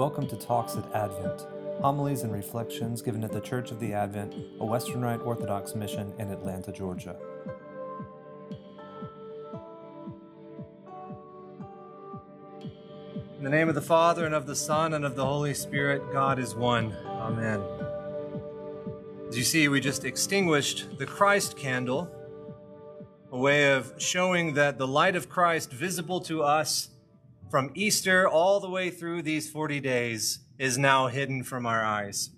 Welcome to Talks at Advent, homilies and reflections given at the Church of the Advent, a Western Rite Orthodox mission in Atlanta, Georgia. In the name of the Father, and of the Son, and of the Holy Spirit, God is one. Amen. As you see, we just extinguished the Christ candle, a way of showing that the light of Christ visible to us from Easter all the way through these 40 days is now hidden from our eyes.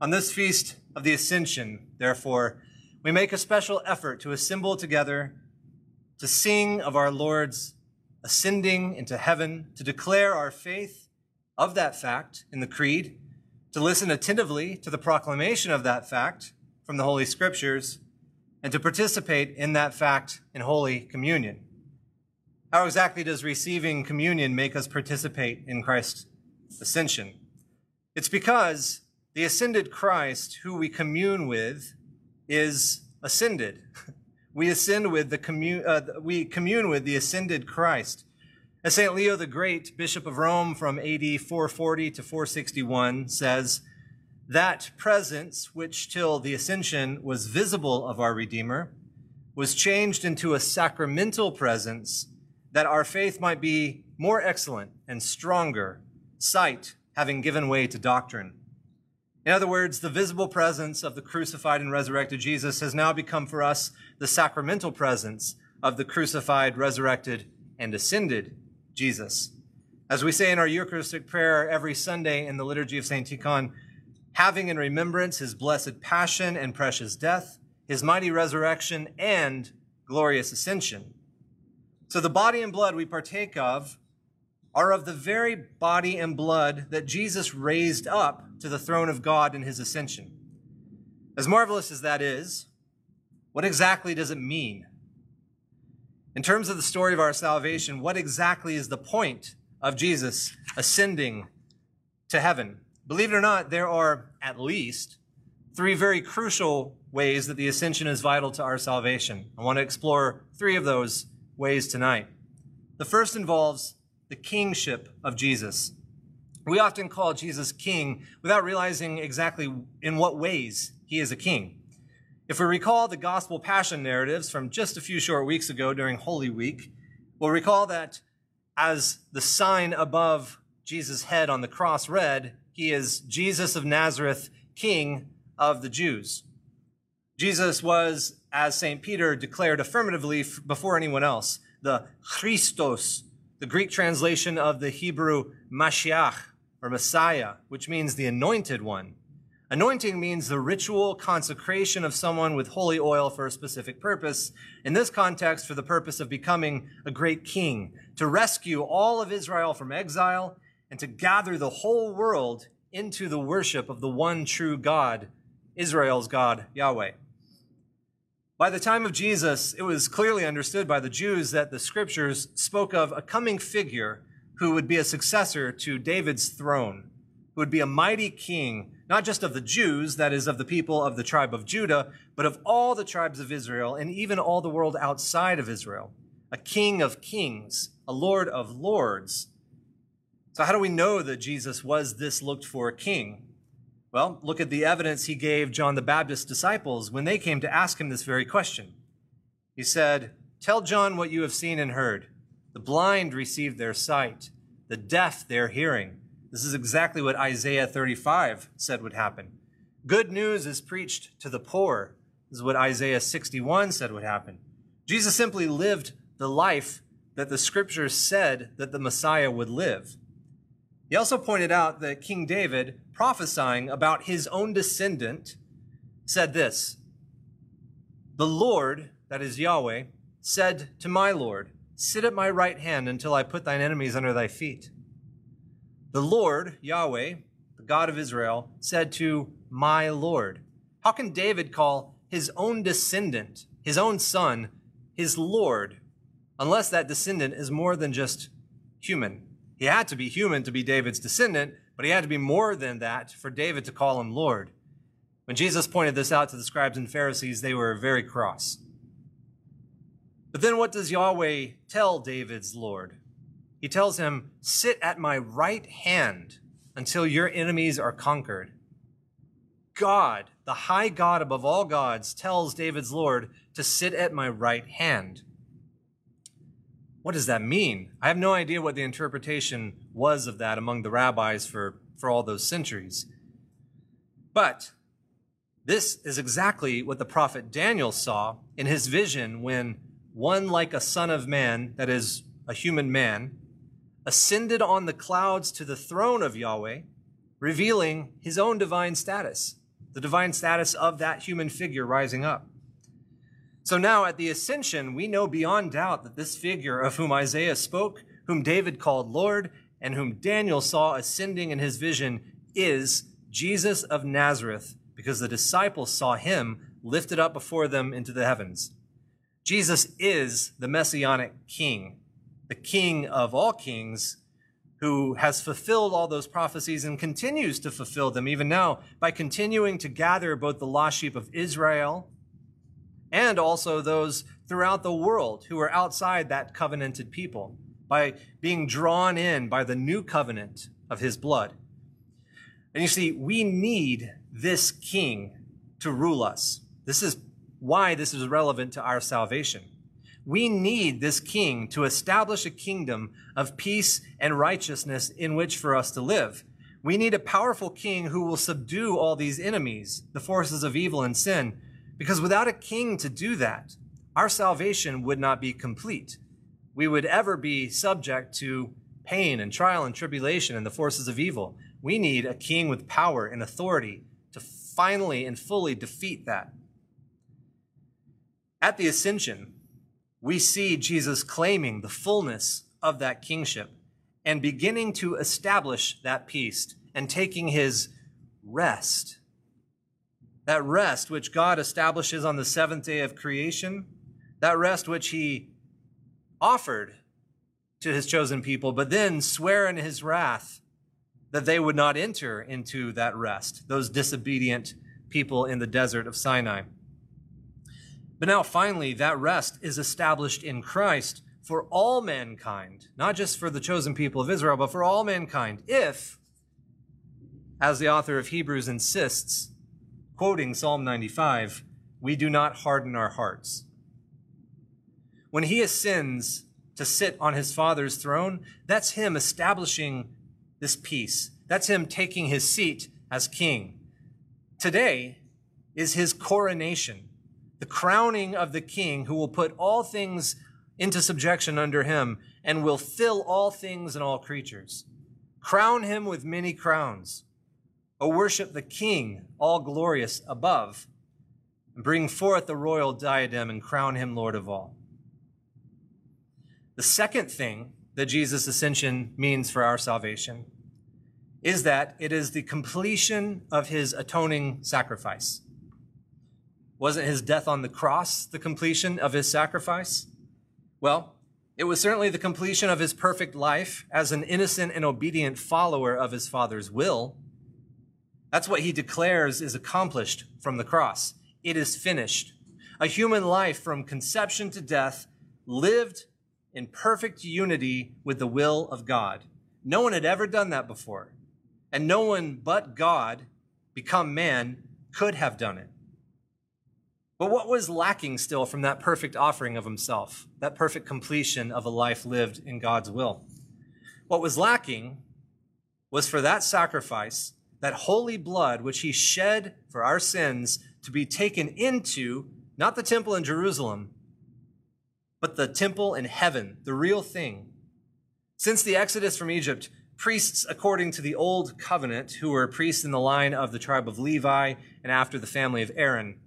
On this feast of the Ascension, therefore, we make a special effort to assemble together to sing of our Lord's ascending into heaven, to declare our faith of that fact in the Creed, to listen attentively to the proclamation of that fact from the Holy Scriptures, and to participate in that fact in Holy Communion. How exactly does receiving communion make us participate in Christ's ascension? It's because the ascended Christ, who we commune with, is ascended. We ascend with the commun- uh, we commune with the ascended Christ. As St. Leo the Great, Bishop of Rome from AD 440 to 461 says, that presence, which till the ascension was visible of our Redeemer, was changed into a sacramental presence that our faith might be more excellent and stronger, sight having given way to doctrine. In other words, the visible presence of the crucified and resurrected Jesus has now become for us the sacramental presence of the crucified, resurrected, and ascended Jesus. As we say in our Eucharistic prayer every Sunday in the Liturgy of St. Tikhon, having in remembrance his blessed passion and precious death, his mighty resurrection, and glorious ascension. So the body and blood we partake of are of the very body and blood that Jesus raised up to the throne of God in his ascension. As marvelous as that is, what exactly does it mean? In terms of the story of our salvation, what exactly is the point of Jesus ascending to heaven? Believe it or not, there are at least three very crucial ways that the ascension is vital to our salvation. I want to explore three of those ways tonight. The first involves the kingship of Jesus. We often call Jesus king without realizing exactly in what ways he is a king. If we recall the gospel passion narratives from just a few short weeks ago during Holy Week, we'll recall that as the sign above Jesus' head on the cross read, he is Jesus of Nazareth, King of the Jews. Jesus was as St. Peter declared affirmatively before anyone else, the Christos, the Greek translation of the Hebrew Mashiach, or Messiah, which means the anointed one. Anointing means the ritual consecration of someone with holy oil for a specific purpose. In this context, for the purpose of becoming a great king, to rescue all of Israel from exile, and to gather the whole world into the worship of the one true God, Israel's God, Yahweh. By the time of Jesus, it was clearly understood by the Jews that the scriptures spoke of a coming figure who would be a successor to David's throne, who would be a mighty king, not just of the Jews, that is, of the people of the tribe of Judah, but of all the tribes of Israel and even all the world outside of Israel. A king of kings, a lord of lords. So, how do we know that Jesus was this looked for king? Well, look at the evidence he gave John the Baptist's disciples when they came to ask him this very question. He said, Tell John what you have seen and heard. The blind receive their sight, the deaf their hearing. This is exactly what Isaiah 35 said would happen. Good news is preached to the poor. This is what Isaiah 61 said would happen. Jesus simply lived the life that the scriptures said that the Messiah would live. He also pointed out that King David, prophesying about his own descendant, said this The Lord, that is Yahweh, said to my Lord, Sit at my right hand until I put thine enemies under thy feet. The Lord, Yahweh, the God of Israel, said to my Lord. How can David call his own descendant, his own son, his Lord, unless that descendant is more than just human? He had to be human to be David's descendant, but he had to be more than that for David to call him Lord. When Jesus pointed this out to the scribes and Pharisees, they were very cross. But then what does Yahweh tell David's Lord? He tells him, Sit at my right hand until your enemies are conquered. God, the high God above all gods, tells David's Lord to sit at my right hand. What does that mean? I have no idea what the interpretation was of that among the rabbis for, for all those centuries. But this is exactly what the prophet Daniel saw in his vision when one like a son of man, that is, a human man, ascended on the clouds to the throne of Yahweh, revealing his own divine status, the divine status of that human figure rising up. So now at the ascension, we know beyond doubt that this figure of whom Isaiah spoke, whom David called Lord, and whom Daniel saw ascending in his vision is Jesus of Nazareth, because the disciples saw him lifted up before them into the heavens. Jesus is the messianic king, the king of all kings, who has fulfilled all those prophecies and continues to fulfill them even now by continuing to gather both the lost sheep of Israel and also those throughout the world who are outside that covenanted people by being drawn in by the new covenant of his blood. And you see, we need this king to rule us. This is why this is relevant to our salvation. We need this king to establish a kingdom of peace and righteousness in which for us to live. We need a powerful king who will subdue all these enemies, the forces of evil and sin, because without a king to do that, our salvation would not be complete. We would ever be subject to pain and trial and tribulation and the forces of evil. We need a king with power and authority to finally and fully defeat that. At the ascension, we see Jesus claiming the fullness of that kingship and beginning to establish that peace and taking his rest. That rest which God establishes on the seventh day of creation, that rest which he offered to his chosen people, but then swear in his wrath that they would not enter into that rest, those disobedient people in the desert of Sinai. But now, finally, that rest is established in Christ for all mankind, not just for the chosen people of Israel, but for all mankind, if, as the author of Hebrews insists, quoting Psalm 95, we do not harden our hearts. When he ascends to sit on his Father's throne, that's him establishing this peace. That's him taking his seat as king. Today is his coronation, the crowning of the king who will put all things into subjection under him and will fill all things and all creatures. Crown him with many crowns. O worship the king, all glorious above, and bring forth the royal diadem and crown him Lord of all. The second thing that Jesus' ascension means for our salvation is that it is the completion of his atoning sacrifice. Wasn't his death on the cross the completion of his sacrifice? Well, it was certainly the completion of his perfect life as an innocent and obedient follower of his Father's will. That's what he declares is accomplished from the cross. It is finished. A human life from conception to death lived in perfect unity with the will of God. No one had ever done that before. And no one but God, become man, could have done it. But what was lacking still from that perfect offering of himself, that perfect completion of a life lived in God's will? What was lacking was for that sacrifice, that holy blood which he shed for our sins, to be taken into not the temple in Jerusalem, but the temple in heaven, the real thing. Since the exodus from Egypt, priests according to the old covenant, who were priests in the line of the tribe of Levi and after the family of Aaron,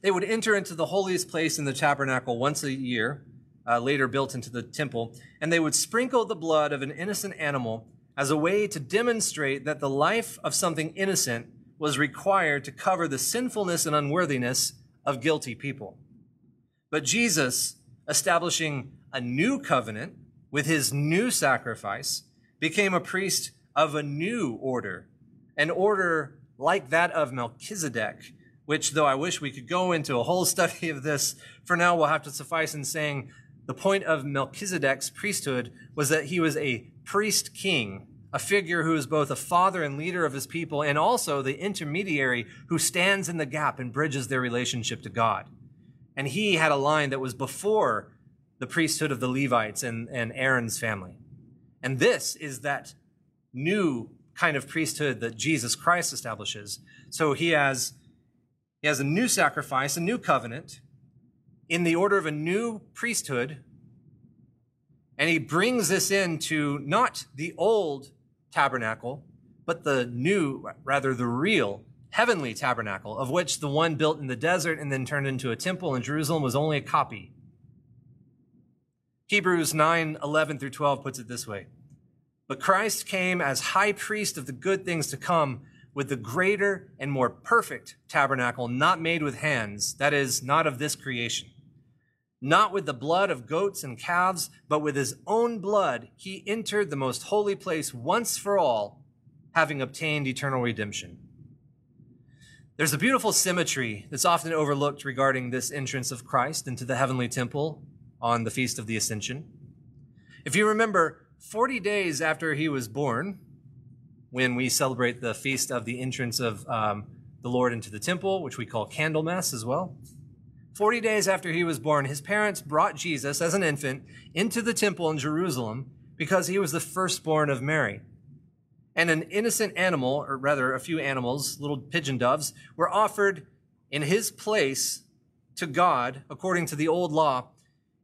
they would enter into the holiest place in the tabernacle once a year, uh, later built into the temple, and they would sprinkle the blood of an innocent animal as a way to demonstrate that the life of something innocent was required to cover the sinfulness and unworthiness of guilty people. But Jesus, establishing a new covenant with his new sacrifice, became a priest of a new order, an order like that of Melchizedek, which, though I wish we could go into a whole study of this, for now we'll have to suffice in saying the point of Melchizedek's priesthood was that he was a priest king a figure who is both a father and leader of his people, and also the intermediary who stands in the gap and bridges their relationship to God. And he had a line that was before the priesthood of the Levites and, and Aaron's family. And this is that new kind of priesthood that Jesus Christ establishes. So he has, he has a new sacrifice, a new covenant in the order of a new priesthood. And he brings this into not the old tabernacle, but the new, rather the real heavenly tabernacle, of which the one built in the desert and then turned into a temple in Jerusalem was only a copy. Hebrews 9 11 through 12 puts it this way But Christ came as high priest of the good things to come with the greater and more perfect tabernacle, not made with hands, that is, not of this creation. Not with the blood of goats and calves, but with his own blood, he entered the most holy place once for all, having obtained eternal redemption. There's a beautiful symmetry that's often overlooked regarding this entrance of Christ into the heavenly temple on the Feast of the Ascension. If you remember, 40 days after he was born, when we celebrate the feast of the entrance of um, the Lord into the temple, which we call Candlemas as well, 40 days after he was born, his parents brought Jesus as an infant into the temple in Jerusalem because he was the firstborn of Mary. And an innocent animal, or rather a few animals, little pigeon doves, were offered in his place to God according to the old law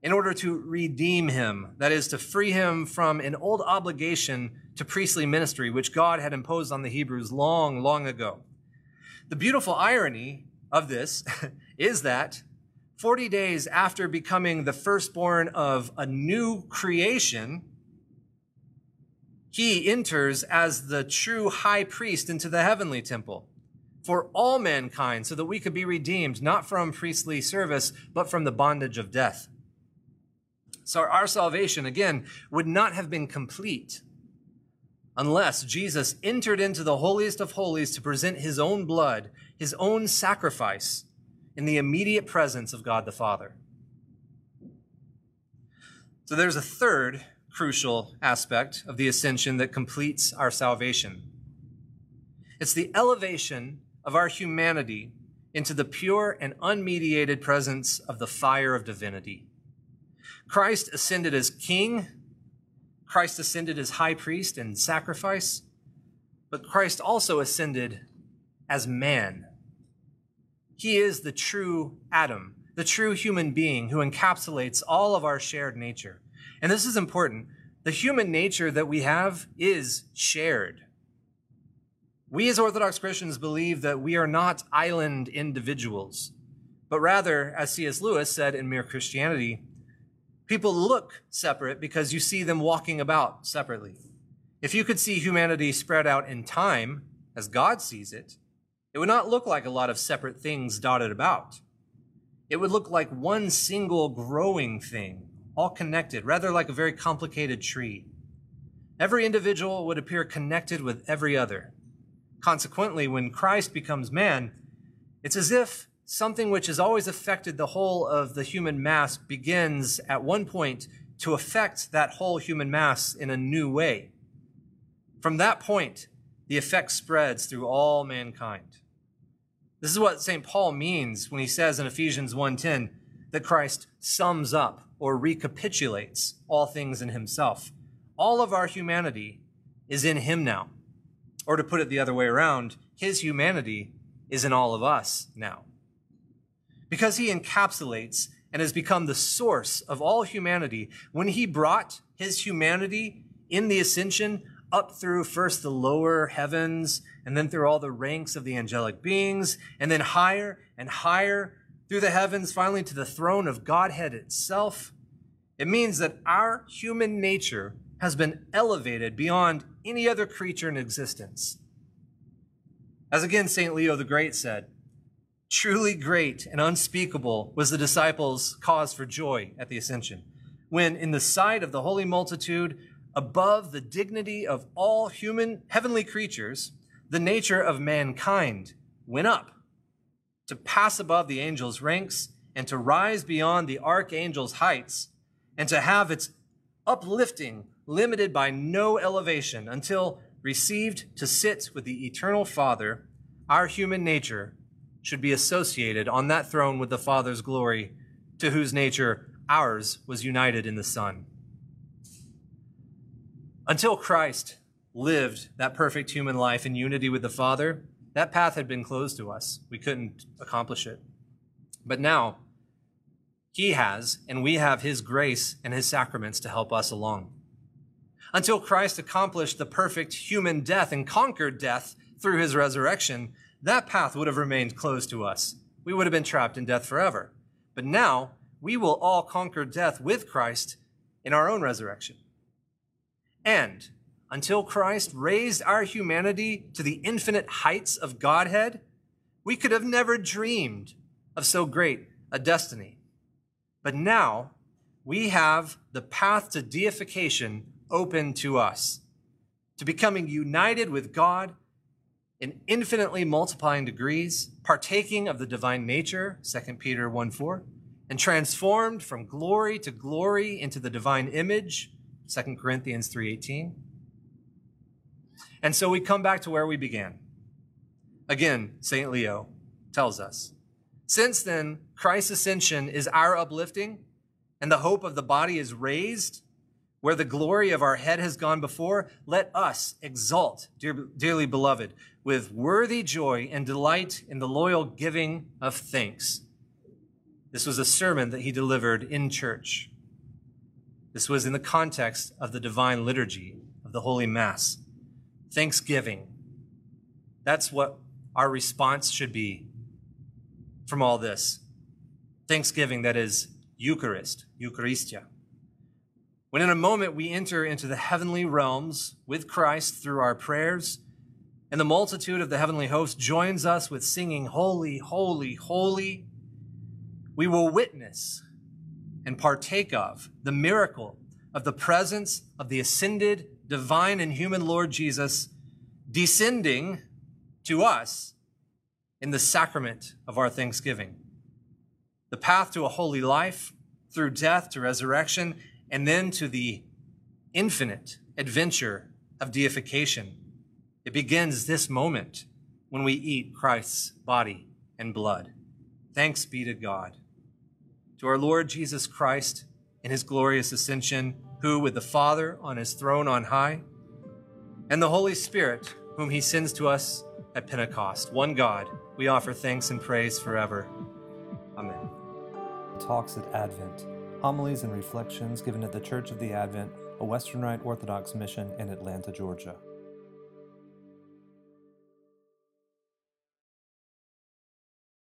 in order to redeem him, that is, to free him from an old obligation to priestly ministry, which God had imposed on the Hebrews long, long ago. The beautiful irony of this is that 40 days after becoming the firstborn of a new creation, he enters as the true high priest into the heavenly temple for all mankind so that we could be redeemed, not from priestly service, but from the bondage of death. So our salvation, again, would not have been complete unless Jesus entered into the holiest of holies to present his own blood, his own sacrifice in the immediate presence of God the Father. So there's a third crucial aspect of the ascension that completes our salvation. It's the elevation of our humanity into the pure and unmediated presence of the fire of divinity. Christ ascended as king, Christ ascended as high priest and sacrifice, but Christ also ascended as man. He is the true Adam, the true human being who encapsulates all of our shared nature. And this is important. The human nature that we have is shared. We as Orthodox Christians believe that we are not island individuals, but rather, as C.S. Lewis said in Mere Christianity, people look separate because you see them walking about separately. If you could see humanity spread out in time as God sees it, it would not look like a lot of separate things dotted about. It would look like one single growing thing, all connected, rather like a very complicated tree. Every individual would appear connected with every other. Consequently, when Christ becomes man, it's as if something which has always affected the whole of the human mass begins at one point to affect that whole human mass in a new way. From that point, the effect spreads through all mankind. This is what St. Paul means when he says in Ephesians 1:10 that Christ sums up or recapitulates all things in himself. All of our humanity is in him now. Or to put it the other way around, his humanity is in all of us now. Because he encapsulates and has become the source of all humanity, when he brought his humanity in the ascension up through first the lower heavens and then through all the ranks of the angelic beings, and then higher and higher through the heavens, finally to the throne of Godhead itself. It means that our human nature has been elevated beyond any other creature in existence. As again St. Leo the Great said, truly great and unspeakable was the disciples' cause for joy at the ascension, when in the sight of the holy multitude, above the dignity of all human heavenly creatures, the nature of mankind went up to pass above the angels' ranks and to rise beyond the archangel's heights and to have its uplifting, limited by no elevation, until received to sit with the eternal Father, our human nature should be associated on that throne with the Father's glory, to whose nature ours was united in the Son. Until Christ lived that perfect human life in unity with the Father, that path had been closed to us. We couldn't accomplish it. But now, He has, and we have His grace and His sacraments to help us along. Until Christ accomplished the perfect human death and conquered death through His resurrection, that path would have remained closed to us. We would have been trapped in death forever. But now, we will all conquer death with Christ in our own resurrection. And until Christ raised our humanity to the infinite heights of Godhead, we could have never dreamed of so great a destiny. But now we have the path to deification open to us, to becoming united with God in infinitely multiplying degrees, partaking of the divine nature, 2 Peter 1 4, and transformed from glory to glory into the divine image, 2 Corinthians 3:18. And so we come back to where we began. Again, St. Leo tells us Since then, Christ's ascension is our uplifting, and the hope of the body is raised, where the glory of our head has gone before, let us exult, dear, dearly beloved, with worthy joy and delight in the loyal giving of thanks. This was a sermon that he delivered in church. This was in the context of the divine liturgy of the Holy Mass thanksgiving. That's what our response should be from all this. Thanksgiving, that is Eucharist, Eucharistia. When in a moment we enter into the heavenly realms with Christ through our prayers, and the multitude of the heavenly host joins us with singing, Holy, Holy, Holy, we will witness and partake of the miracle of the presence of the ascended divine and human Lord Jesus descending to us in the sacrament of our thanksgiving. The path to a holy life through death to resurrection and then to the infinite adventure of deification. It begins this moment when we eat Christ's body and blood. Thanks be to God. To our Lord Jesus Christ in his glorious ascension, who, with the Father on his throne on high, and the Holy Spirit, whom he sends to us at Pentecost, one God, we offer thanks and praise forever. Amen. Talks at Advent, homilies and reflections given at the Church of the Advent, a Western Rite Orthodox mission in Atlanta, Georgia.